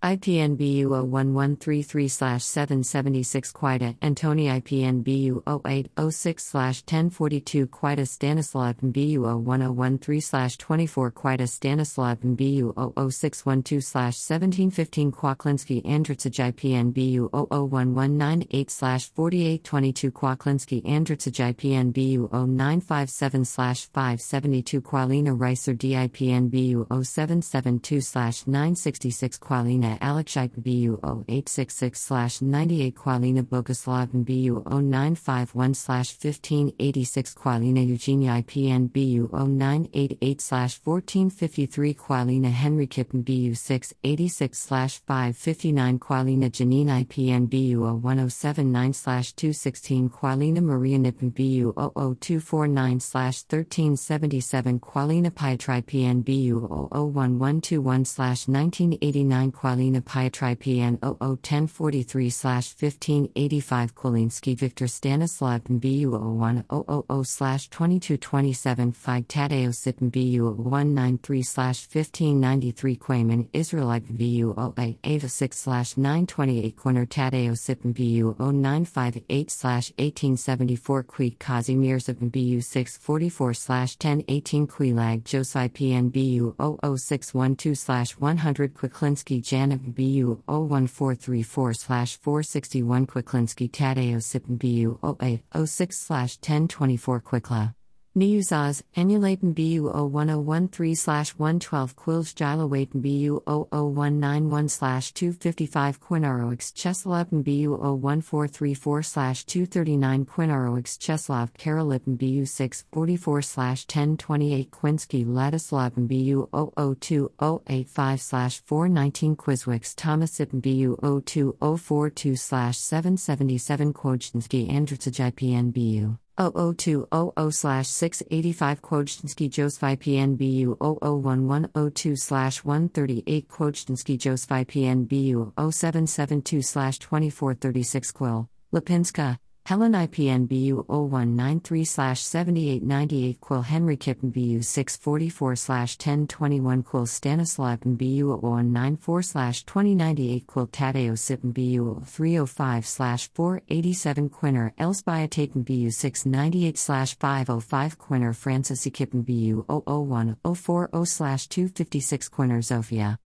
IPNBU 01133 776 Quita, Antoni IPNBU 0806 1042 Quita Stanislav BU 01013 24 Quita Stanislav BU 00612 1715 Kwaklinski Andritsaj IPNBU 001198 4822 Kwaklinski Andritsaj IPNBU 0957 572 Qualina Reiser DIPNBU 0772 966 Qualina Qualina Alexite BU 0866 98 Qualina Bogoslav BU 0951 1586 Qualina Eugenia IPN BU 0988 1453 Qualina Henry Kippen BU 686 559 Qualina Janine IPN BU 1079 216 Qualina Maria Nippen BU 00249 1377 Qualina Pietri PN BU 00121 1989 Qualina Qualina Pietri PN 001043 1585 Kwalinski Victor Stanislav BU 01000 2227 Fig Tadeo Sitn BU 193 1593 Quayman Israelite BU 08 Ava 6 928 Corner Tadeo Sitn BU 0958 1874 Qui Kazimirs of BU 644 1018 Quilag Josai PN BU 00612 100 Kwiklinski Jan BU 01434 461 Kwiklinski Tadeo Sipin BU 0806 1024 Quikla. Niuzaz, Enulaten BU 01013 112 Quills Gilawaten BU 00191 255 Quinaroix Cheslav BU 01434 239 Quinaroix Cheslav Karolipen BU 644 1028 Quinsky Ladislav BU 002085 419 Quizwix Thomasipin BU 02042 777 Kwojtinski Andritsaj PN BU 00200 685 Kwojtinski Josvi PNBU 001102 138 Kwojtinski Josvi PNBU 0772 2436 Quill, Lipinska, Helen IPN BU 0193 7898 Quill Henry Kippen BU 644 1021 Quill Stanislav BU 0194 2098 Quill Tadeo Sippen BU 305 487 Quinner Elsbiataten BU 698 505 Quinner Francis Kippen BU 001 040 256 Quinner Zofia